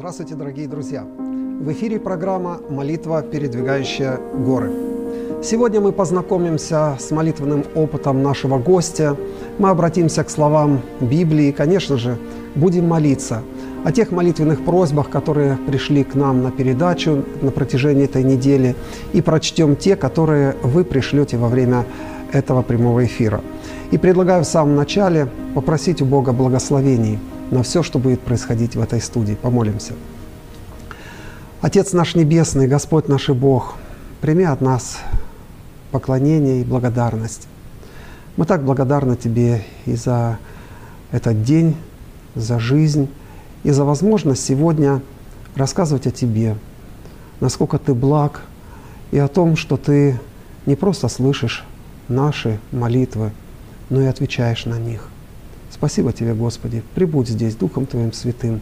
Здравствуйте, дорогие друзья! В эфире программа «Молитва, передвигающая горы». Сегодня мы познакомимся с молитвенным опытом нашего гостя. Мы обратимся к словам Библии и, конечно же, будем молиться о тех молитвенных просьбах, которые пришли к нам на передачу на протяжении этой недели, и прочтем те, которые вы пришлете во время этого прямого эфира. И предлагаю в самом начале попросить у Бога благословений – на все, что будет происходить в этой студии. Помолимся. Отец наш Небесный, Господь наш и Бог, прими от нас поклонение и благодарность. Мы так благодарны Тебе и за этот день, за жизнь, и за возможность сегодня рассказывать о Тебе, насколько Ты благ, и о том, что Ты не просто слышишь наши молитвы, но и отвечаешь на них – Спасибо Тебе, Господи. Прибудь здесь Духом Твоим Святым.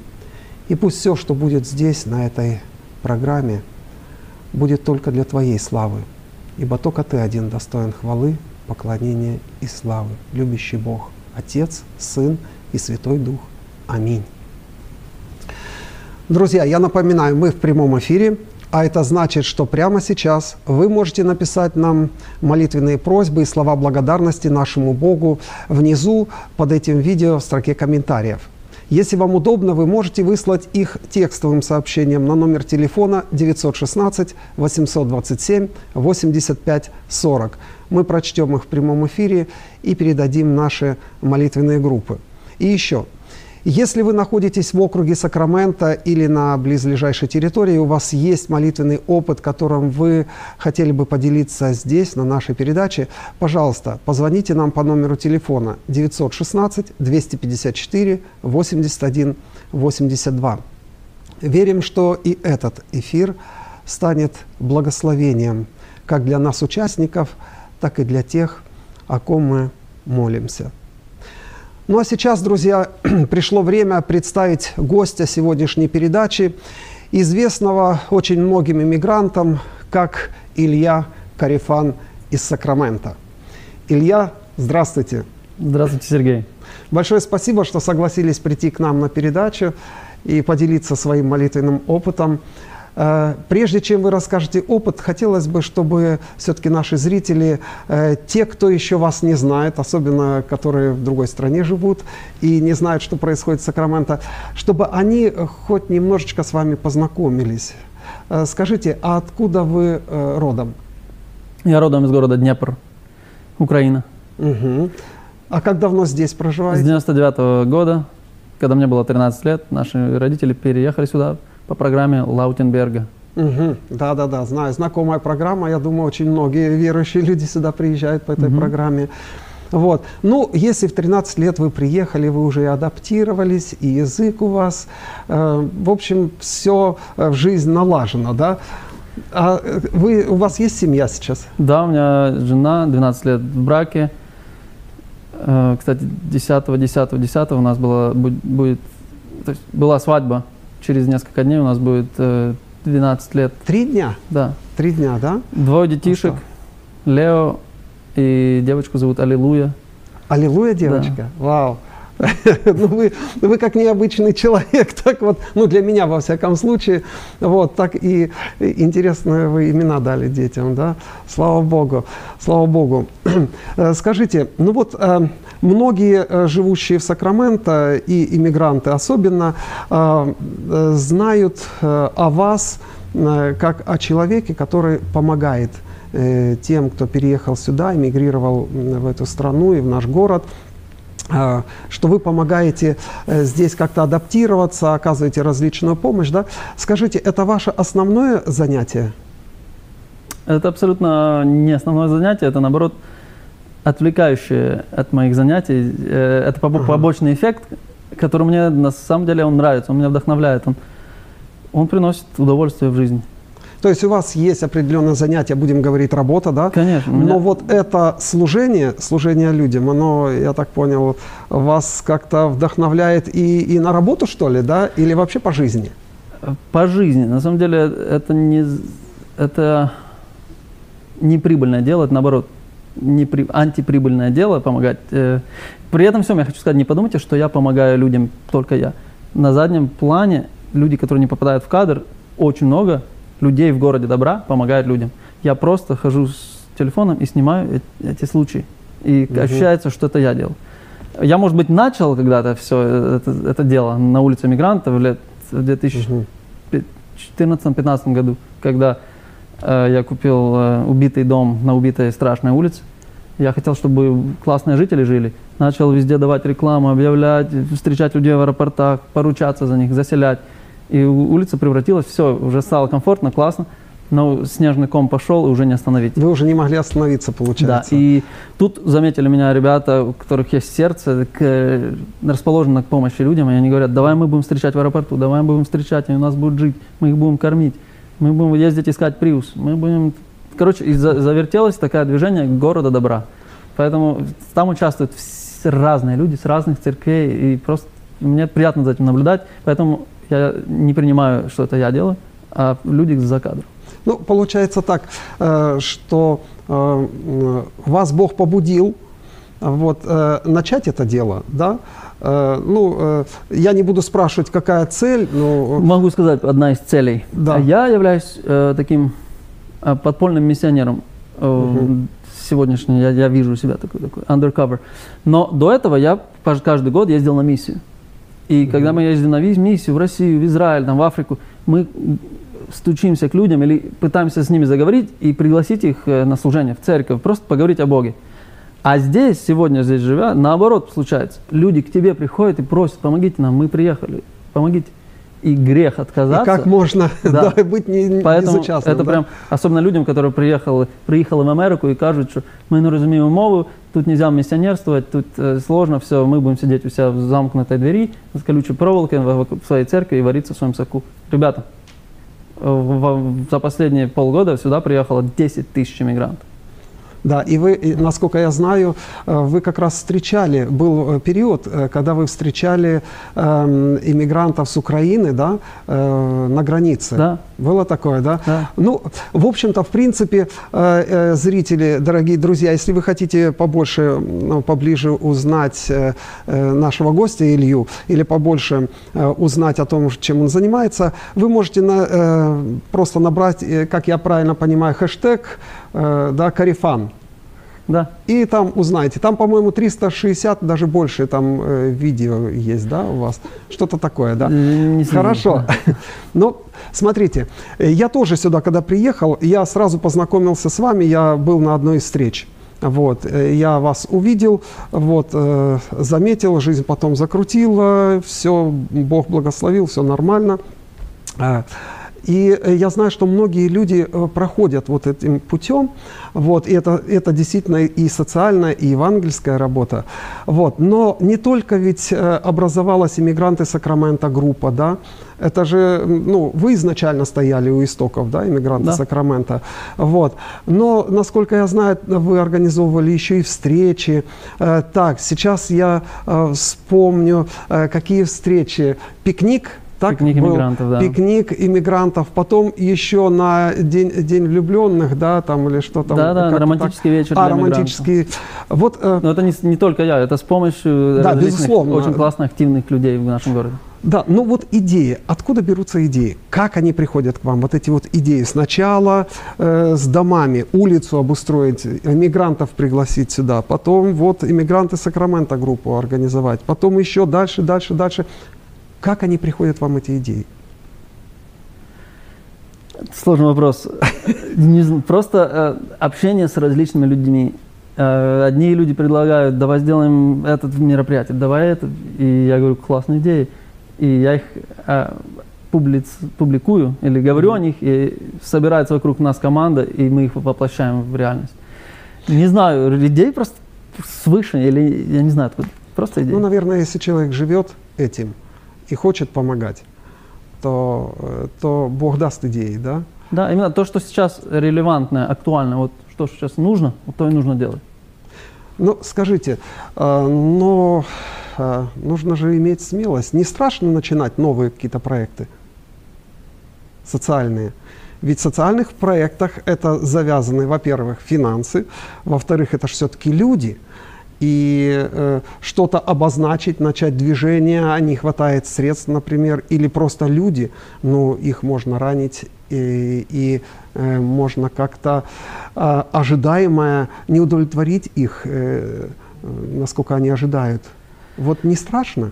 И пусть все, что будет здесь, на этой программе, будет только для Твоей славы. Ибо только Ты один достоин хвалы, поклонения и славы. Любящий Бог, Отец, Сын и Святой Дух. Аминь. Друзья, я напоминаю, мы в прямом эфире. А это значит, что прямо сейчас вы можете написать нам молитвенные просьбы и слова благодарности нашему Богу внизу под этим видео в строке комментариев. Если вам удобно, вы можете выслать их текстовым сообщением на номер телефона 916 827 85 40. Мы прочтем их в прямом эфире и передадим наши молитвенные группы. И еще – если вы находитесь в округе Сакрамента или на близлежащей территории, у вас есть молитвенный опыт, которым вы хотели бы поделиться здесь, на нашей передаче, пожалуйста, позвоните нам по номеру телефона 916 254 81 82. Верим, что и этот эфир станет благословением как для нас, участников, так и для тех, о ком мы молимся. Ну а сейчас, друзья, пришло время представить гостя сегодняшней передачи, известного очень многим иммигрантам, как Илья Карифан из Сакрамента. Илья, здравствуйте. Здравствуйте, Сергей. Большое спасибо, что согласились прийти к нам на передачу и поделиться своим молитвенным опытом. Э, прежде чем вы расскажете опыт, хотелось бы, чтобы все-таки наши зрители, э, те, кто еще вас не знает, особенно которые в другой стране живут и не знают, что происходит в Сакраменто, чтобы они хоть немножечко с вами познакомились. Э, скажите, а откуда вы родом? Я родом из города Днепр, Украина. Угу. А как давно здесь проживаете? С 99 -го года, когда мне было 13 лет, наши родители переехали сюда по программе Лаутенберга. Угу. Да, да, да, знаю. Знакомая программа. Я думаю, очень многие верующие люди сюда приезжают по этой угу. программе. Вот. Ну, если в 13 лет вы приехали, вы уже и адаптировались, и язык у вас, э, в общем, все э, в жизнь налажено, да? А э, вы, у вас есть семья сейчас? Да, у меня жена, 12 лет в браке. Э, кстати, 10 10 10 у нас была, будет, была свадьба через несколько дней у нас будет э, 12 лет. Три дня? Да. Три дня, да? Двое детишек. Ну, Лео и девочку зовут Аллилуйя. Аллилуйя девочка? Да. Вау. ну, вы, вы как необычный человек, так вот, ну, для меня, во всяком случае, вот, так и интересные вы имена дали детям, да, слава Богу, слава Богу. Э, скажите, ну вот, э, многие э, живущие в Сакраменто и иммигранты особенно знают о вас как о человеке, который помогает тем, кто переехал сюда, эмигрировал в эту страну и в наш город – что вы помогаете э, здесь как-то адаптироваться, оказываете различную помощь, да? Скажите, это ваше основное занятие? Это абсолютно не основное занятие, это наоборот отвлекающее от моих занятий. Э, это побочный эффект, который мне на самом деле он нравится, он меня вдохновляет, он, он приносит удовольствие в жизнь. То есть у вас есть определенное занятие, будем говорить, работа, да? Конечно. Но меня... вот это служение, служение людям, оно, я так понял, вас как-то вдохновляет и, и на работу, что ли, да? Или вообще по жизни? По жизни. На самом деле это не, это не прибыльное дело, это наоборот не при, антиприбыльное дело помогать. Э, при этом всем я хочу сказать, не подумайте, что я помогаю людям, только я. На заднем плане люди, которые не попадают в кадр, очень много людей в городе добра помогают людям. Я просто хожу с телефоном и снимаю эти случаи. И Мгм. ощущается, что это я делал. Я, может быть, начал когда-то все это, это дело на улице мигрантов лет в 2000 Мгм. 2014-2015 году, когда я купил э, убитый дом на убитой страшной улице. Я хотел, чтобы классные жители жили. Начал везде давать рекламу, объявлять, встречать людей в аэропортах, поручаться за них, заселять. И улица превратилась, все, уже стало комфортно, классно. Но снежный ком пошел, и уже не остановить. Вы уже не могли остановиться, Да, получается. и тут заметили меня ребята, у которых есть сердце, к, э, расположено к помощи людям, и они говорят, давай мы будем встречать в аэропорту, давай мы будем встречать, они у нас будут жить, мы их будем кормить, мы будем ездить искать приус, мы будем... Короче, и за- завертелось такое движение города добра. Поэтому там участвуют разные люди с разных церквей, и просто мне приятно за этим наблюдать, поэтому я не принимаю, что это я делаю, а люди за кадром. Ну, получается так, э, что э, м, вас Бог побудил вот, э, начать это дело, да? Э, Ну, э, я не буду спрашивать, какая цель, но Могу сказать, одна из целей. Да. А Я являюсь э, таким э, подпольным миссионером. Э, Мгм. Сегодняшний я, я вижу себя такой, такой undercover. Но до этого я каждый год ездил на миссию. И когда мы ездим на миссию в Россию, в Израиль, там, в Африку, мы стучимся к людям или пытаемся с ними заговорить и пригласить их э, на служение в церковь, просто поговорить о Боге. А здесь, сегодня здесь живя, наоборот случается. Люди к тебе приходят и просят, помогите нам, мы приехали, помогите. И грех и отказаться. как можно Да. да, быть не, Поэтому безучастным, это да? прям, особенно людям, которые приехали, приехали в Америку и кажуть, що ми не розуміємо мову, тут нельзя миссионерствовать, тут э, сложно, все, мы будем сидеть у себя в замкнутой двери с колючей проволокой в, в своей церкви и вариться в своем соку. Ребята, в- в- за последние полгода сюда приехало 10 тысяч иммигрантов. Да, и вы, насколько я знаю, э, вы как раз встречали, был э, период, э, когда вы встречали эм, иммигрантов с Украины, да, на границе. Да. Было такое, да? Да. Ну, в общем-то, в принципе, зрители, дорогие друзья, если вы хотите побольше, ну, поближе узнать нашего гостя Илью или побольше узнать о том, чем он занимается, вы можете на, просто набрать, как я правильно понимаю, хэштег, э, да, Карифан. Да. И там узнаете. Там, по-моему, 360, даже больше там э, видео есть, да, у вас? Что-то такое, да? Не Хорошо. Ну, смотрите, я тоже сюда, когда приехал, я сразу познакомился с вами, я был на одной из встреч. Вот, э, я вас увидел, вот, э, заметил, жизнь потом закрутила, все, Бог благословил, все нормально. И э, я знаю, что многие люди э, проходят вот этим путем, вот, и это, это действительно и социальная, и евангельская работа. Вот. Но не только ведь э, образовалась иммигранты Сакрамента группа, да, это же, ну, вы изначально стояли у истоков, да, иммигранты Да. Сакрамента, вот. Но, насколько я знаю, вы организовывали еще и встречи. Так, сейчас я вспомню, какие встречи. Пикник, так? Пикник был? иммигрантов, да. Пикник иммигрантов, потом еще на день, день влюбленных, да, там или что там. Да, да, романтический вечер так. А, для иммигрантов. романтический. Вот, э, Но это не, не только я, это с помощью Да, безусловно. очень классных, активных людей в нашем городе. да, ну вот идеи. Откуда берутся идеи? Как они приходят к вам? Вот эти вот идеи. Сначала э, с домами улицу обустроить, иммигрантов пригласить сюда, потом вот иммигранты Сакрамента группу организовать, потом еще дальше, дальше, дальше. Как они приходят вам эти идеи? Сложный вопрос. Просто э, общение с различными людьми. Э, Одни люди предлагают, давай сделаем это мероприятие, давай это. И я говорю, классная идея. И я их э, публиц- публикую или говорю о них, и собирается вокруг нас команда, и мы их воплощаем в реальность. Не знаю, идей просто свыше, или я не знаю, откуда. Просто идеи. Ну, наверное, если человек живет этим и хочет помогать, то, э, то Бог даст идеи, да? Да, именно то, что сейчас релевантно, актуально, вот что сейчас нужно, вот то и нужно делать. Ну, скажите, э, но э, нужно же иметь смелость. Не страшно начинать новые какие-то проекты социальные? Ведь в социальных проектах это завязаны, во-первых, финансы, во-вторых, это же все-таки люди. И э, что-то обозначить, начать движение, а не хватает средств, например, или просто люди, но их можно ранить и, и э, можно как-то э, ожидаемое не удовлетворить их, э, насколько они ожидают. Вот не страшно?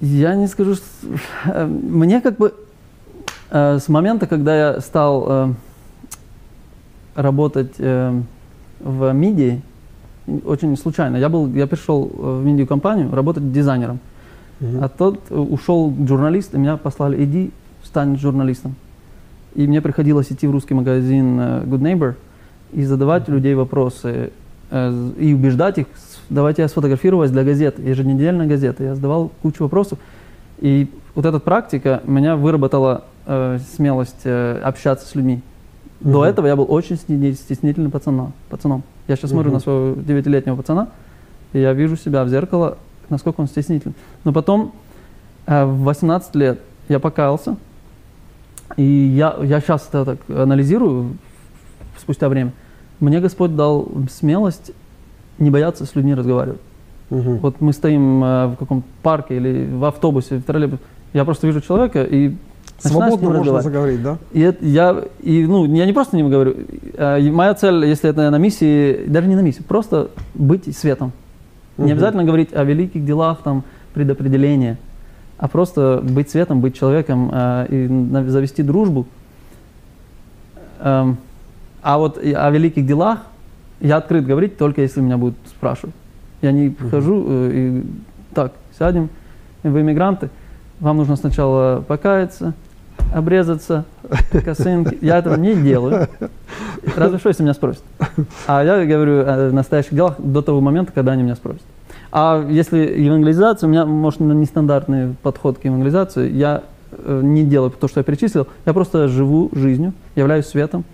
Я не скажу, что... э, Мне как бы э, с момента, когда я стал э, работать э, в MIDI, очень случайно. Я, был, я пришел в медиакомпанию работать дизайнером. Мгм. А тот э, ушел журналист, и меня послали, иди, стань журналистом. И мне приходилось идти в русский магазин э, Good Neighbor и задавать людей вопросы, э, и убеждать их, давайте я сфотографируюсь для газеты, еженедельной газеты. Я задавал кучу вопросов. И вот эта практика меня выработала э, смелость э, общаться с людьми. До Мгм. этого я был очень стесни- стеснительным пацаном. пацаном. Я сейчас смотрю Мгм. на своего девятилетнего пацана, и я вижу себя в зеркало, насколько он стеснительный. Но потом, э, в 18 лет, я покаялся, и я, я сейчас это так анализирую спустя время. Мне Господь дал смелость не бояться с людьми разговаривать. Мгм. Вот мы стоим э, в каком-то парке или в автобусе, в троллейбусе, я просто вижу человека и Свободно ним можно разговаривать. заговорить, да? И я, и, ну, я не просто не говорю. а, и моя цель, если это на миссии, даже не на миссии, просто быть светом. Не Мгм. обязательно говорить о великих делах, там, предопределения, а просто быть светом, быть человеком а, и завести дружбу. Эм, а вот о великих делах я открыт говорить только если меня будут спрашивать. Я не прихожу э, и так, сядем, вы иммигранты, вам нужно сначала покаяться, обрезаться, косынки. Я этого не делаю. Разве что, если меня спросят. А я говорю о настоящих делах до того момента, когда они меня спросят. А если евангелизация, у меня, может, нестандартный подход к евангелизации, я э, не делаю то, что я перечислил, я просто живу жизнью, являюсь светом.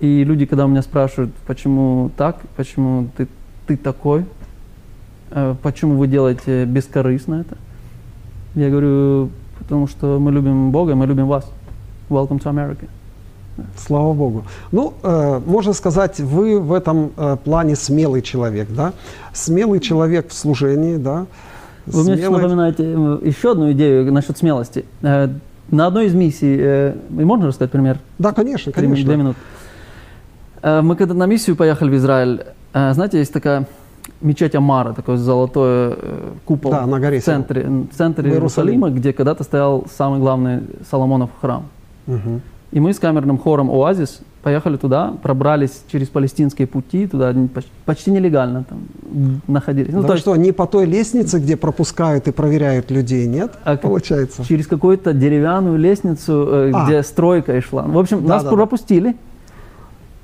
И люди, когда у меня спрашивают, почему так, почему ты, ты такой, э, почему вы делаете бескорыстно это, я говорю, потому что мы любим Бога, мы любим вас. Welcome to America. Слава Богу. Ну, э, можно сказать, вы в этом э, плане смелый человек, да? Смелый человек в служении, да? Вы мне сейчас Смелый- напоминаете э, еще одну идею насчет смелости. Э, На одной из миссий, э, можно рассказать пример? Да, конечно, Три конечно. Две минуты. Э, Мы когда на миссию поехали в Израиль, э, знаете, есть такая мечеть Амара, такой золотой э, купол Да, на горе в центре, в центре В Иерусалима, где когда-то стоял самый главный Соломонов храм. Мгм. И мы с камерным хором «Оазис» поехали туда, пробрались через палестинские пути, туда н- поч- почти нелегально там находились. Ну, Да то есть что, не по той лестнице, где пропускают и проверяют людей, нет? А Получается. через какую-то деревянную лестницу, э, А. где стройка и шла. В общем, Да, нас да, да. пропустили,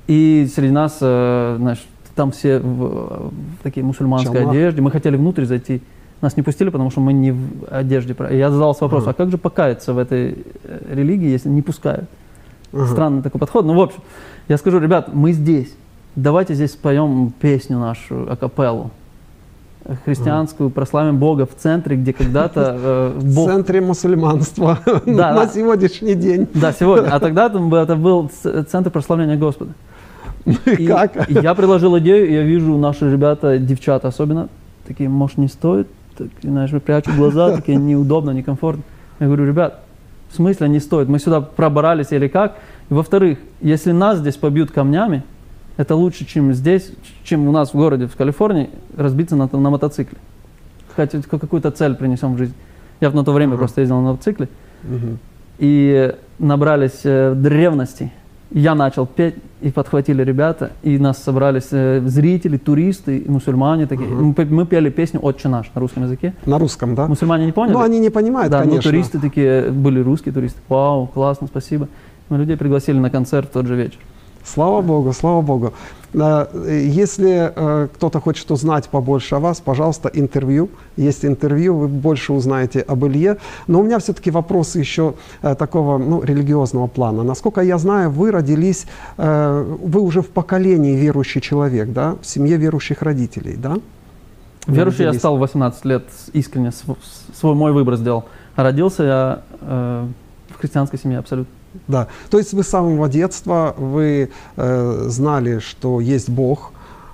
и среди нас, э, знаешь, там все в, в такие мусульманской Чалма. одежде. Мы хотели внутрь зайти, нас не пустили, потому что мы не в одежде. Я задался вопросом, Ага. а как же покаяться в этой э, религии, если не пускают? Ага. Странный такой подход. Ну, в общем, я скажу, ребят, мы здесь. Давайте здесь споем песню нашу, акапеллу. Христианскую, прославим Бога в центре, где когда-то э, В Бог... центре мусульманства Да, на да. сегодняшний день. Да, сегодня. А тогда там это был центр прославления Господа. И как? я предложил идею, и я вижу наши ребята, девчата особенно, такие, может, не стоит? Так, знаешь, прячут глаза, такие неудобно, некомфортно. Я говорю, ребят, в смысле не стоит? Мы сюда пробрались или как? Во-вторых, если нас здесь побьют камнями, это лучше, чем здесь, чем у нас в городе, в Калифорнии, разбиться на, на мотоцикле. Хотя какую-то цель принесем в жизнь. Я на то время Ага. просто ездил на мотоцикле. Мгм. И набрались э, древности. Я начал петь, и подхватили ребята, и нас собрались э, зрители, туристы, мусульмане такие. Мгм. Мы, мы пели песню «Отче наш» на русском языке. На русском, да? Мусульмане не поняли? Ну, они не понимают, да, ну конечно. туристы такие, были русские туристы. Вау, классно, спасибо. Мы людей пригласили на концерт в тот же вечер. Слава Богу, слава Богу. Э, Если э, кто-то хочет узнать побольше о вас, пожалуйста, интервью. Есть интервью, вы больше узнаете об Илье. Но у меня все-таки вопрос еще э, такого ну, религиозного плана. Насколько я знаю, вы родились, э, вы уже в поколении верующий человек, да? В семье верующих родителей, да? Вы Верующий я стал в 18 лет, искренне св- свой мой выбор сделал. Родился я в христианской семье абсолютно. Да, то есть вы с самого детства вы э, знали, что есть Бог,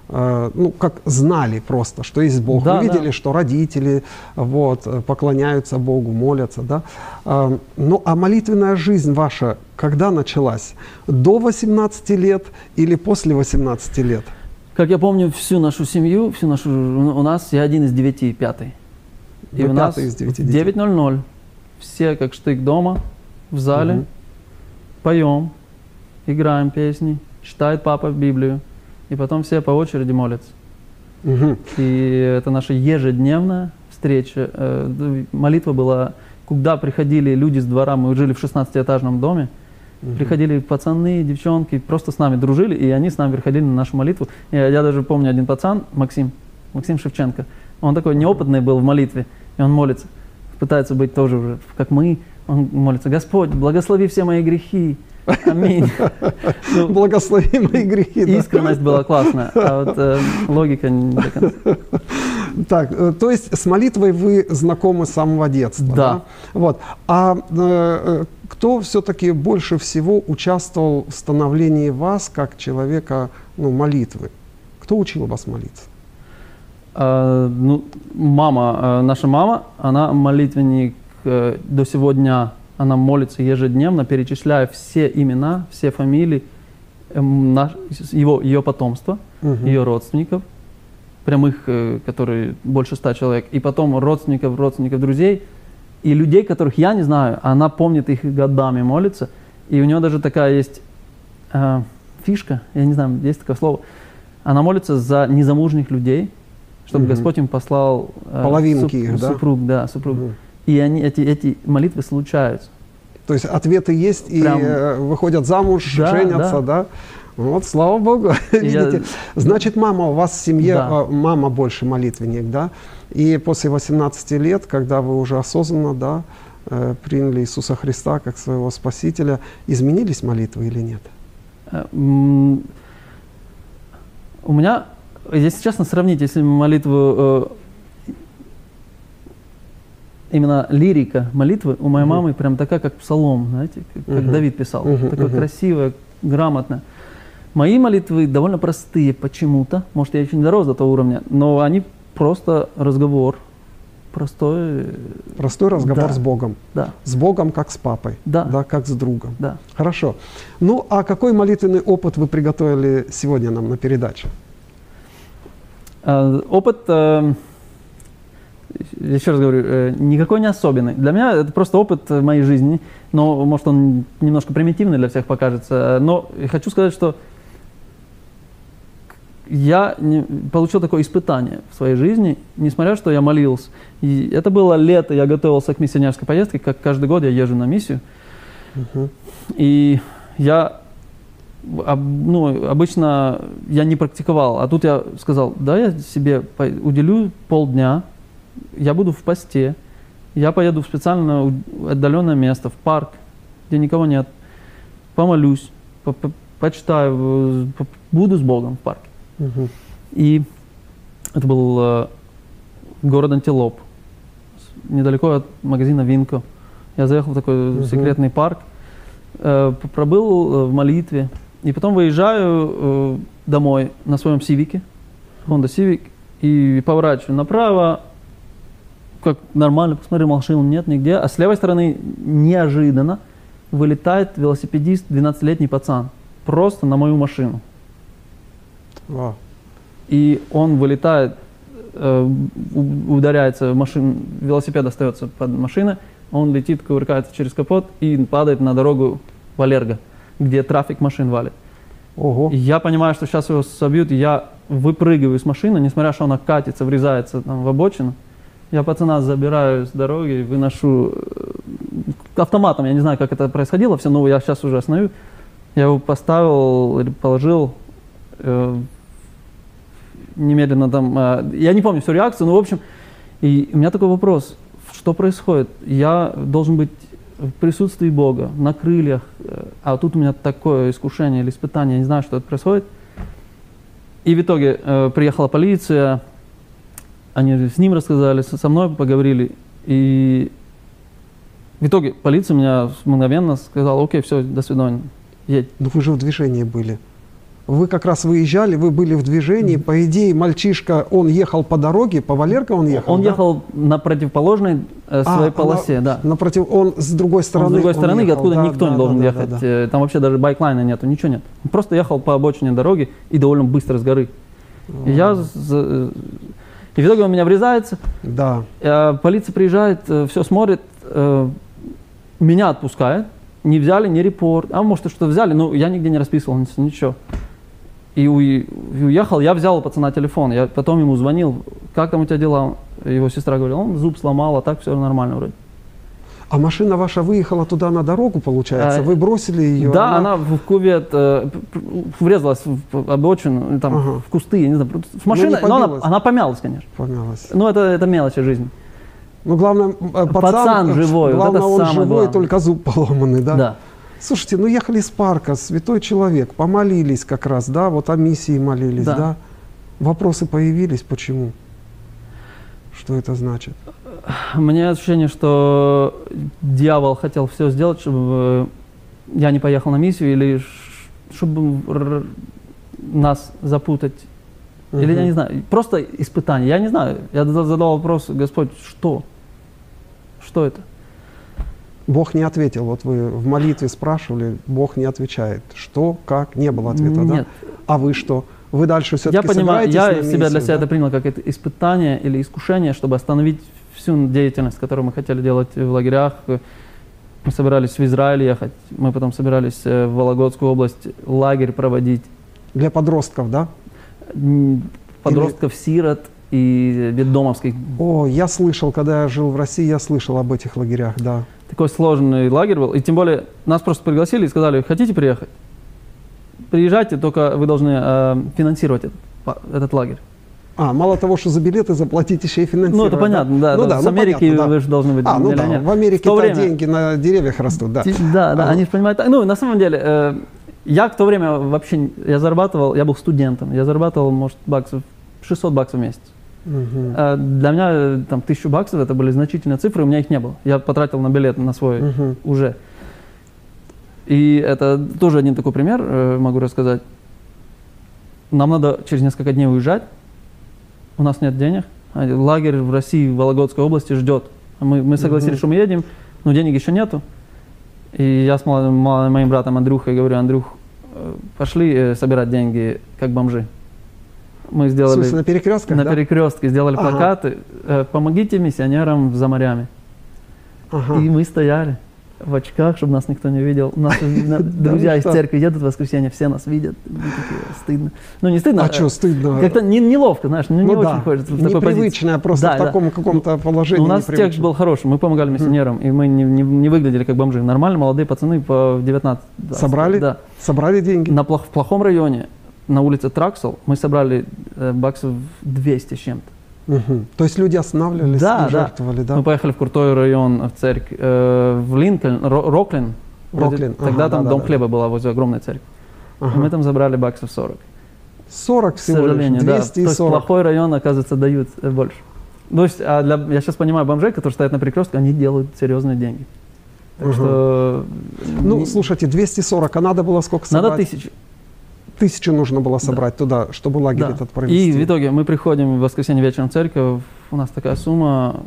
э, ну, как знали просто, что есть Бог. Да, Вы видели, да. что родители вот, поклоняются Богу, молятся, да? Э, Ну, а молитвенная жизнь ваша когда началась? До 18 лет или после 18 лет? Как я помню всю нашу семью, всю нашу, у нас я один из девяти, пятый. И Вы у нас из девяти в детей. 9.00 все как штык дома, в зале, Мгм. Поем, играем песни, читает папа Библию, и потом все по очереди молятся. Мгм. И это наша ежедневная встреча. Э, Молитва была, куда приходили люди с двора, мы жили в 16-этажном доме, Мгм. приходили пацаны, девчонки, просто с нами дружили, и они с нами приходили на нашу молитву. Я, я даже помню один пацан, Максим, Максим Шевченко, он такой неопытный был в молитве, и он молится, пытается быть тоже уже, как мы, он молится, Господь, благослови все мои грехи, аминь. Ну, Благослови мои грехи. да. Искренность была классная, а вот э, логика не до конца. Так, э, то есть с молитвой вы знакомы с самого детства. Да. Вот. А э, кто все-таки больше всего участвовал в становлении вас как человека ну, молитвы? Кто учил вас молиться? А, ну, мама, наша мама, она молитвенник э, до сегодня, она молится ежедневно, перечисляя все имена, все фамилии эм, наш- его, ее потомства, Мгм. ее родственников, прямых, э, которые больше ста человек, и потом родственников, родственников, друзей, и людей, которых я не знаю, она помнит их годами, молится, и у нее даже такая есть э, фишка, я не знаю, есть такое слово, она молится за незамужних людей, чтобы Мгм. Господь им послал э, Половинки их, да? супруг, да, супруг. Мгм. И они, эти, эти молитвы случаются. То есть ответы есть и Прям- э, выходят замуж, Да, женятся, да. Вот, слава Богу, И я- видите. Значит, мама у вас в семье, Да. э, мама больше молитвенник, да? И после 18 лет, когда вы уже осознанно, да, э, приняли Иисуса Христа как своего Спасителя, изменились молитвы или нет? Э, У меня, если честно, сравнить, если молитву, именно лирика молитвы у моей мамы прям такая, как псалом, знаете, как, как. Давид писал, мгм. красивая, грамотная. Мои молитвы довольно простые почему-то, может, я еще не дорос до того уровня, но они просто разговор, простой, Простой разговор Да. с Богом. да, С Богом как с папой, Да. как с другом. да. Хорошо. Ну, а какой молитвенный опыт вы приготовили сегодня нам на передаче? Э, Опыт, э, еще раз говорю, э, никакой не особенный. Для меня это просто опыт моей жизни, но может он немножко примитивный для всех покажется. Но хочу сказать, что я получил такое испытание в своей жизни, несмотря что я молился. И это было лето, я готовился к миссионерской поездке, как каждый год я езжу на миссию. Мгм. И я ну, обычно я не практиковал, а тут я сказал, да, я себе уделю полдня, я буду в посте, я поеду в специально отдаленное место, в парк, где никого нет, помолюсь, по- по- почитаю, по- буду с Богом в парке. Мгм. И это был э, город Антилоп, недалеко от магазина Винко. Я заехал в такой Мгм. секретный парк, э, пробыл э, в молитве, и потом выезжаю э, домой на своем Сивике, Honda Civic, и поворачиваю направо, как нормально, посмотрю, машин нет нигде, а с левой стороны неожиданно вылетает велосипедист, 12-летний пацан, просто на мою машину. Вау. И он вылетает, э, ударяется в машину, велосипед остается под машиной, он летит, кувыркается через капот и падает на дорогу Валерго, где трафик машин валит. Ого. И я понимаю, что сейчас его собьют, и я выпрыгиваю с машины, несмотря что она катится, врезается там, в обочину. Я пацана забираю с дороги, выношу э, автоматом, я не знаю, как это происходило, все, но я сейчас уже остановлю. Я его поставил или положил э, немедленно там, э, я не помню всю реакцию, но в общем, и у меня такой вопрос, что происходит? Я должен быть в присутствии Бога, на крыльях, э, а тут у меня такое искушение или испытание, я не знаю, что это происходит. И в итоге э, приехала полиция, они с ним рассказали, со мной поговорили, и в итоге полиция меня мгновенно сказала, окей, все, до свидания, едь. Ну вы же в движении были. Вы как раз выезжали, вы были в движении. По идее, мальчишка, он ехал по дороге, по Валерка он ехал? Он да? ехал на противоположной э, А, своей а полосе, на- да. Напротив, он с другой Он стороны. с другой он стороны, ехал, откуда да, никто да, не должен да, ехать. да, да. Э, Там вообще даже байклайна нету, ничего нет. Он просто ехал по обочине дороги и довольно быстро с горы. И я... И в итоге он меня врезается, Да. э, полиция приезжает, все смотрит, э, меня отпускает, не взяли ни репорт, а может и что взяли, но я нигде не расписывал, ни- ничего. И, и уехал, я взял у пацана телефон, я потом ему звонил, как там у тебя дела? Его сестра говорила, он зуб сломал, а так все нормально вроде. А машина ваша выехала туда на дорогу, получается? А, Вы бросили ее? Да, она, в кувет э, врезалась в обочину, там, Ага. в кусты, я не знаю, с машиной, не но она, побилась? она помялась, конечно. помялась. Ну, это, это мелочи жизни. Ну, главное, э, пацан, Пацан э, живой, вот главное, это он живой, главное. только зуб поломанный, да? Да. Слушайте, ну ехали с парка, святой человек, помолились как раз, да, вот о миссии молились, да. Да. Вопросы появились, почему? Что это значит? Меня ощущение, что дьявол хотел все сделать, чтобы э, я не поехал на миссию, или чтобы нас запутать. Или я не знаю, просто испытание. Я не знаю. Я зада- задал вопрос, Господь, что? Что это? Бог не ответил. Вот вы в молитве спрашивали, Бог не отвечает. Что, как, не было ответа, да? Нет. А вы что? Вы дальше все-таки Я понимаю, я себя для миссию, себя да? это принял как это испытание или искушение, чтобы остановить всю деятельность, которую мы хотели делать в лагерях. Мы собирались в Израиль ехать, мы потом собирались э, в Вологодскую область лагерь проводить. Для подростков, да? Подростков, сирот и детдомовских. О, я слышал, когда я жил в России, я слышал об этих лагерях, да. Такой сложный лагерь был. И тем более нас просто пригласили и сказали, хотите приехать? Приезжайте, только вы должны э, финансировать этот, этот лагерь. А, мало того, что за билеты заплатить, еще и финансировать. Ну, это понятно, да. Ну да, с ну, Америки понятно, да. вы же должны быть А, ну да, в Америке то время- деньги на деревьях растут, да. Да, да, Ага. они же понимают. Ну, на самом деле, э, я в то время вообще, я зарабатывал, я был студентом, я зарабатывал, может, баксов, 600 баксов в месяц. Мгм. Э, Для меня э, там тысячу баксов это были значительные цифры, у меня их не было. Я потратил на билет на свой Мгм. уже. И это тоже один такой пример, э, могу рассказать. Нам надо через несколько дней уезжать, у нас нет денег, а лагерь в России, в Вологодской области ждет. Мы, мы согласились, Мгм. что мы едем, но денег еще нету. И я с мало- моим братом Андрюхой говорю, Андрюх, э, пошли э, собирать деньги, как бомжи. Мы В сделали смысле, на перекрестках, на да? перекрестке, сделали Ага. плакаты, э, помогите миссионерам за морями. Ага. И мы стояли в очках, чтобы нас никто не видел. У нас на- Да друзья из церкви едут в воскресенье, все нас видят. Стыдно. Ну, не стыдно. А что, стыдно? Как-то не- неловко, знаешь, ну, не ну очень хочется в такой просто в таком каком-то положении у нас текст был хороший, мы помогали миссионерам, и мы не, выглядели как бомжи. Нормально, молодые пацаны по 19. 20. Собрали? Да. Собрали деньги? На в плохом районе, на улице Траксел, мы собрали э, баксов 200 с чем-то. Мгм. То есть люди останавливались Да, и да. жертвовали, да? Мы поехали в крутой район, в церковь, э, в Линкольн, Ро- Роклин. Роклин, Тогда ага, там да, дом да, хлеба была возле огромной церкви. Ага. Мы там забрали баксов 40. 40 К всего сожалению, лишь, да. 200 То есть 40. плохой район, оказывается, дают э, больше. То есть, а для, я сейчас понимаю бомжей, которые стоят на перекрестке, они делают серьезные деньги. Так Ага. что... Ну, не- слушайте, 200-40, а надо было сколько собрать? Надо тысячу. Тысячу нужно было собрать туда, чтобы лагерь Да. этот провести. И в итоге мы приходим в воскресенье вечером в церковь, у нас такая сумма,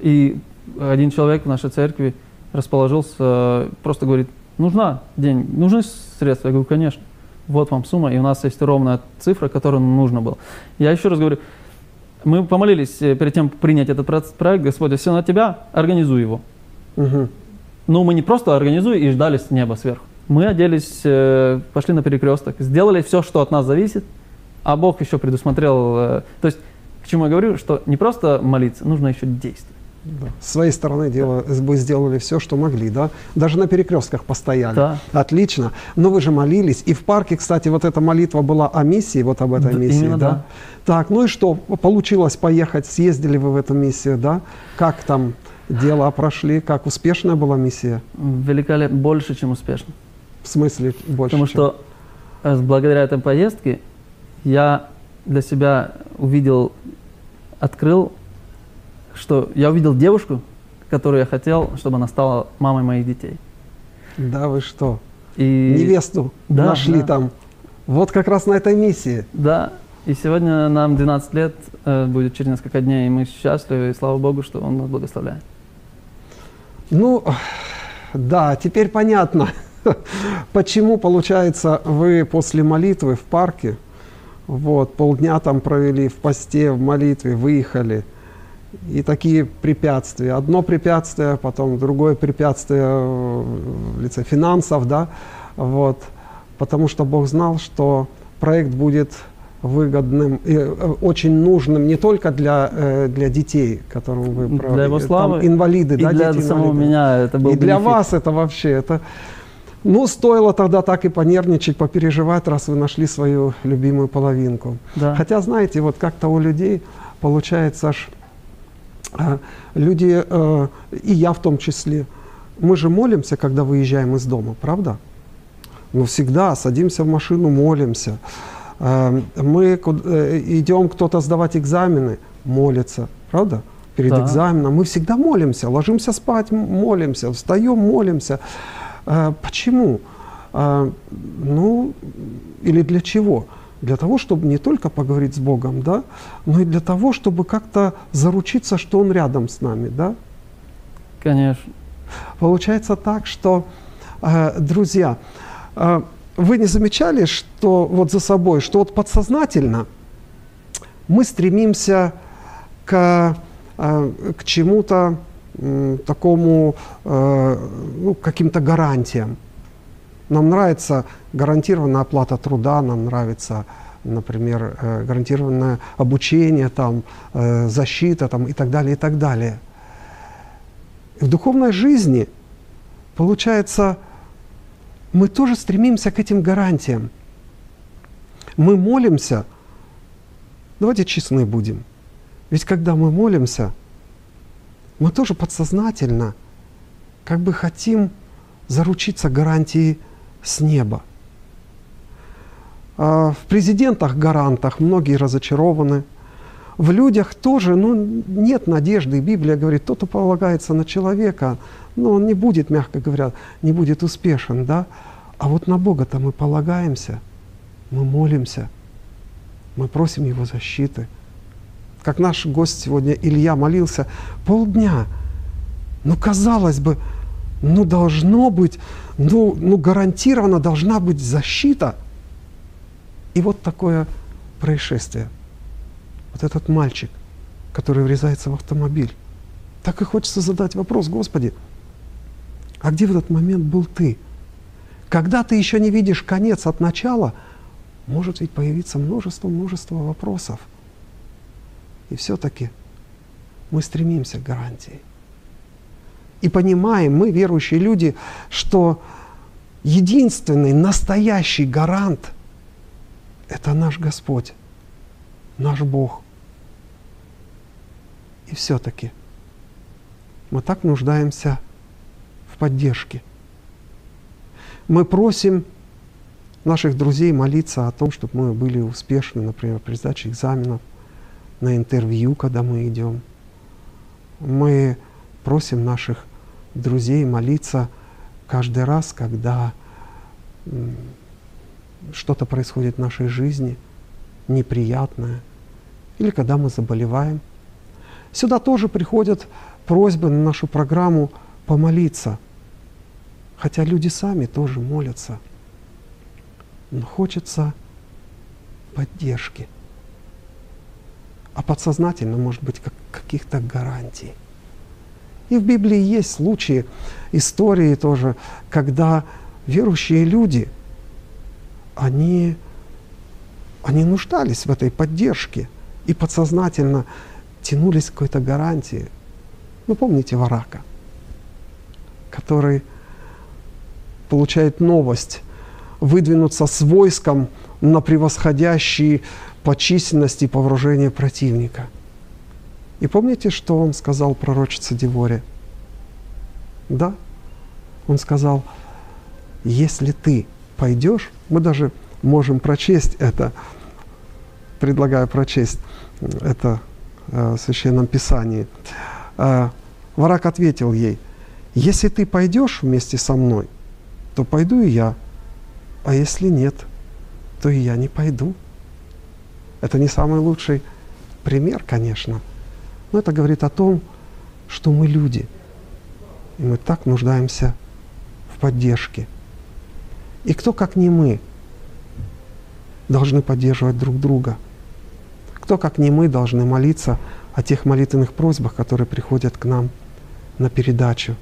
и один человек в нашей церкви расположился, просто говорит, нужна деньги, нужны средства? Я говорю, конечно. Вот вам сумма, и у нас есть ровная цифра, которую нужно было. Я еще раз говорю, мы помолились э, перед тем принять этот проект, Господи, все на тебя, организуй его. Мгм. Ну, мы не просто организуй и ждали с неба сверху. Мы оделись, э, пошли на перекресток, сделали все, что от нас зависит, а Бог еще предусмотрел. э, то есть, к чему я говорю, что не просто молиться, нужно еще действовать. Да. С своей стороны дела, вы сделали все, что могли, да? Даже на перекрестках постояли. Да. Отлично. Но вы же молились. И в парке, кстати, вот эта молитва была о миссии, вот об этой Да, миссии, именно, да? да. Так, ну и что? Получилось поехать, съездили вы в эту миссию, да? Как там дела прошли? Как успешная была миссия? Великолепно, больше, чем успешно. В смысле больше? Потому чем? что э, благодаря этой поездке я для себя увидел, открыл, что я увидел девушку, которую я хотел, чтобы она стала мамой моих детей. Да вы что? И Невесту Да, нашли да. там Вот как раз на этой миссии. Да, и сегодня нам 12 лет э, будет через несколько дней, и мы счастливы, и слава Богу, что Он нас благословляет. Ну, да, теперь понятно, почему, получается, вы после молитвы в парке, вот, полдня там провели в посте, в молитве, выехали, и такие препятствия. Одно препятствие, потом другое препятствие в лице финансов, да, вот, потому что Бог знал, что проект будет выгодным и э, очень нужным не только для, э, для детей, которым вы Для его славы. Там, инвалиды, и да, для дети самого инвалиды. меня это был И для бенефит. вас это вообще, это... Ну, стоило тогда так и понервничать, попереживать, раз вы нашли свою любимую половинку. Да. Хотя, знаете, вот как-то у людей получается аж... а, люди, э, и я в том числе, мы же молимся, когда выезжаем из дома, правда? Ну, всегда садимся в машину, молимся. Э, Мы э, идем кто-то сдавать экзамены, молится, правда? Перед Да. экзаменом. Мы всегда молимся, ложимся спать, молимся, встаем, молимся. Э, Почему? Э, Ну, или для чего? Для того, чтобы не только поговорить с Богом, да, но и для того, чтобы как-то заручиться, что Он рядом с нами, да. Конечно. Получается так, что, э, друзья, э, вы не замечали, что вот за собой, что вот подсознательно мы стремимся к, э, к чему-то такому, э, ну, каким-то гарантиям. Нам нравится гарантированная оплата труда, нам нравится, например, э, гарантированное обучение, там, э, защита там, и так далее, и так далее. И в духовной жизни, получается, мы тоже стремимся к этим гарантиям. Мы молимся, давайте честны будем, ведь когда мы молимся, мы тоже подсознательно как бы хотим заручиться гарантией с неба. А В президентах-гарантах многие разочарованы. В людях тоже ну, нет надежды. Библия говорит, тот, кто полагается на человека, ну, он не будет, мягко говоря, не будет успешен. Да? А вот на Бога-то мы полагаемся, мы молимся, мы просим Его защиты. Как наш гость сегодня Илья молился полдня. Ну, казалось бы, ну, должно быть, ну, ну, гарантированно должна быть защита. И вот такое происшествие. Вот этот мальчик, который врезается в автомобиль. Так и хочется задать вопрос, Господи, а где в этот момент был ты? Когда ты еще не видишь конец от начала, может ведь появиться множество-множество вопросов. И все-таки мы стремимся к гарантии. И понимаем, мы, верующие люди, что единственный настоящий гарант – это наш Господь, наш Бог. И все-таки мы так нуждаемся в поддержке. Мы просим наших друзей молиться о том, чтобы мы были успешны, например, при сдаче экзаменов, на интервью, когда мы идем. Мы просим наших друзей молиться каждый раз, когда что-то происходит в нашей жизни неприятное, или когда мы заболеваем. Сюда тоже приходят просьбы на нашу программу помолиться. Хотя люди сами тоже молятся. Но хочется поддержки. А подсознательно, может быть, как каких-то гарантий. И в Библии есть случаи, истории тоже, когда верующие люди, они, они нуждались в этой поддержке и подсознательно тянулись к какой-то гарантии. Вы помните Варака, который получает новость выдвинуться с войском на превосходящий по численности по противника. И помните, что он сказал пророчице Деворе? Да, он сказал, если ты пойдешь, мы даже можем прочесть это, предлагаю прочесть это э, в Священном Писании. Э, Варак ответил ей, если ты пойдешь вместе со мной, то пойду и я, а если нет, то и я не пойду. Это не самый лучший пример, конечно, но это говорит о том, что мы люди, и мы так нуждаемся в поддержке. И кто, как не мы, должны поддерживать друг друга? Кто, как не мы, должны молиться о тех молитвенных просьбах, которые приходят к нам на передачу?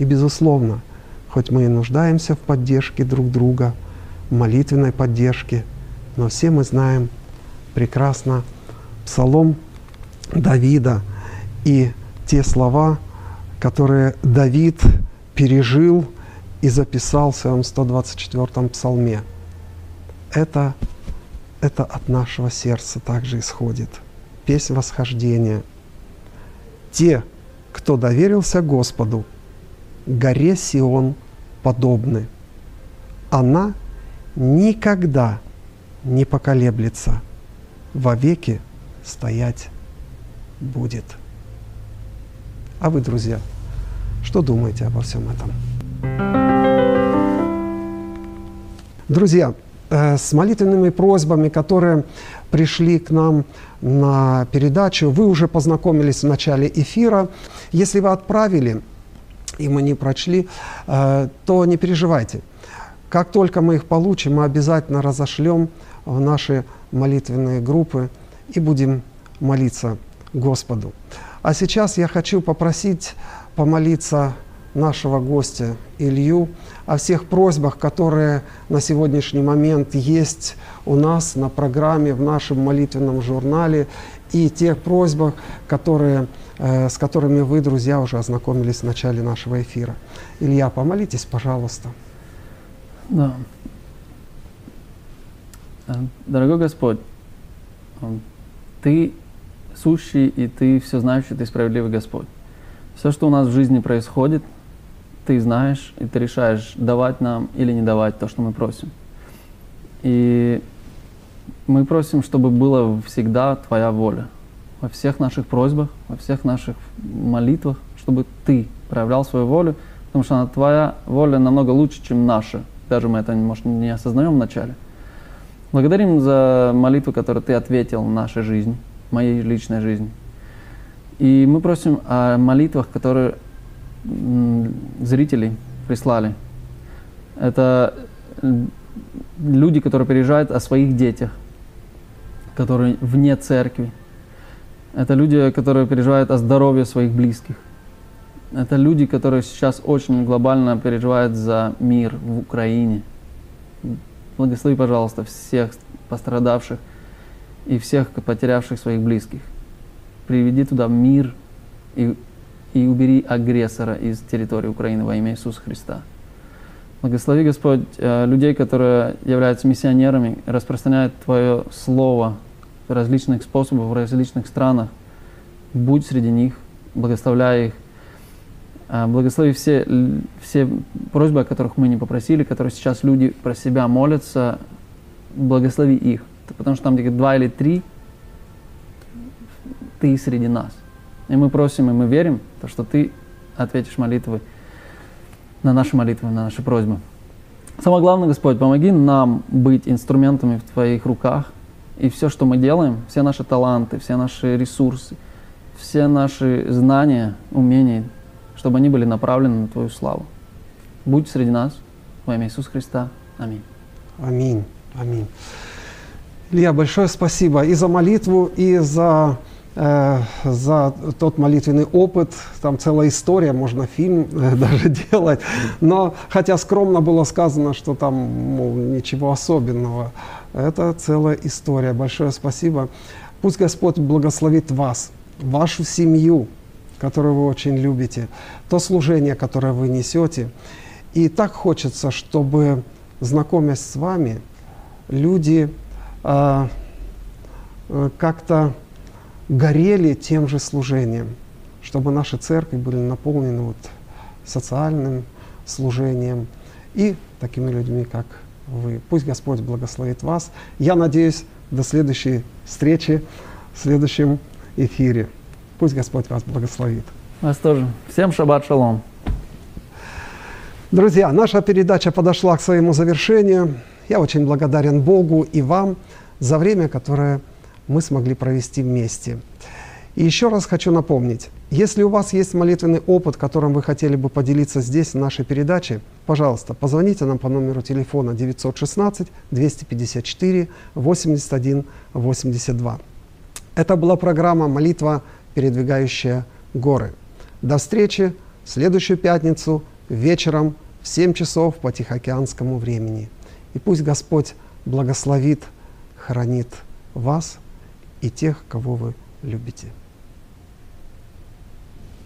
И, безусловно, хоть мы и нуждаемся в поддержке друг друга, молитвенной поддержке, но все мы знаем прекрасно псалом Давида и те слова, которые Давид пережил и записал в своем 124-м псалме. Это, это от нашего сердца также исходит. Песнь восхождения. Те, кто доверился Господу, горе Сион подобны. Она никогда не поколеблется, вовеки стоять будет. А вы, друзья, что думаете обо всем этом? Друзья, э, с молитвенными просьбами, которые пришли к нам на передачу, вы уже познакомились в начале эфира. Если вы отправили, и мы не прочли, э, то не переживайте. Как только мы их получим, мы обязательно разошлем в наши молитвенные группы и будем молиться Господу. А сейчас я хочу попросить помолиться нашего гостя Илью о всех просьбах, которые на сегодняшний момент есть у нас на программе, в нашем молитвенном журнале, и тех просьбах, которые, э, с которыми вы, друзья, уже ознакомились в начале нашего эфира. Илья, помолитесь, пожалуйста. Да. Э, дорогой Господь, э, Ты сущий, и Ты все знающий, Ты справедливый Господь. Все, что у нас в жизни происходит, Ты знаешь, и Ты решаешь, давать нам или не давать то, что мы просим. И мы просим, чтобы была всегда Твоя воля во всех наших просьбах, во всех наших молитвах, чтобы Ты проявлял свою волю, потому что она, Твоя воля намного лучше, чем наша. Даже мы это, может, не осознаем вначале. Благодарим за молитву, которую Ты ответил в нашей жизни моей личной жизни. И мы просим о молитвах, которые зрители прислали. Это люди, которые переживают о своих детях, которые вне церкви. Это люди, которые переживают о здоровье своих близких. Это люди, которые сейчас очень глобально переживают за мир в Украине. Благослови, пожалуйста, всех пострадавших – и всех потерявших своих близких. Приведи туда мир и, и убери агрессора из территории Украины во имя Иисуса Христа. Благослови, Господь, э, людей, которые являются миссионерами, распространяют Твое Слово различных способах, в различных странах. Будь среди них, благословляй их. Э, благослови все, все просьбы, о которых мы не попросили, которые сейчас люди про себя молятся. Благослови их потому что там где два или три, ты среди нас. И мы просим, и мы верим, то, что ты ответишь молитвы на наши молитвы, на наши просьбы. Самое главное, Господь, помоги нам быть инструментами в Твоих руках. И все, что мы делаем, все наши таланты, все наши ресурсы, все наши знания, умения, чтобы они были направлены на Твою славу. Будь среди нас во имя Иисуса Христа. Аминь. Аминь. Аминь. Илья, большое спасибо и за молитву, и за, э, за тот молитвенный опыт. Там целая история, можно фильм э, даже делать. Но хотя скромно было сказано, что там мол, ничего особенного, это целая история. Большое спасибо. Пусть Господь благословит вас, вашу семью, которую вы очень любите, то служение, которое вы несете. И так хочется, чтобы, знакомясь с вами, люди а, э, как-то горели тем же служением, чтобы наши церкви были наполнены вот социальным служением и такими людьми, как вы. Пусть Господь благословит вас. Я надеюсь, до следующей встречи в следующем эфире. Пусть Господь вас благословит. Вас тоже. Всем шаббат шалом. Друзья, наша передача подошла к своему завершению. Я очень благодарен Богу и вам за время, которое мы смогли провести вместе. И еще раз хочу напомнить, если у вас есть молитвенный опыт, которым вы хотели бы поделиться здесь, в нашей передаче, пожалуйста, позвоните нам по номеру телефона 916 254 81 82. Это была программа «Молитва, передвигающая горы». До встречи в следующую пятницу вечером в 7 часов по Тихоокеанскому времени. И пусть Господь благословит, хранит вас и тех, кого вы любите.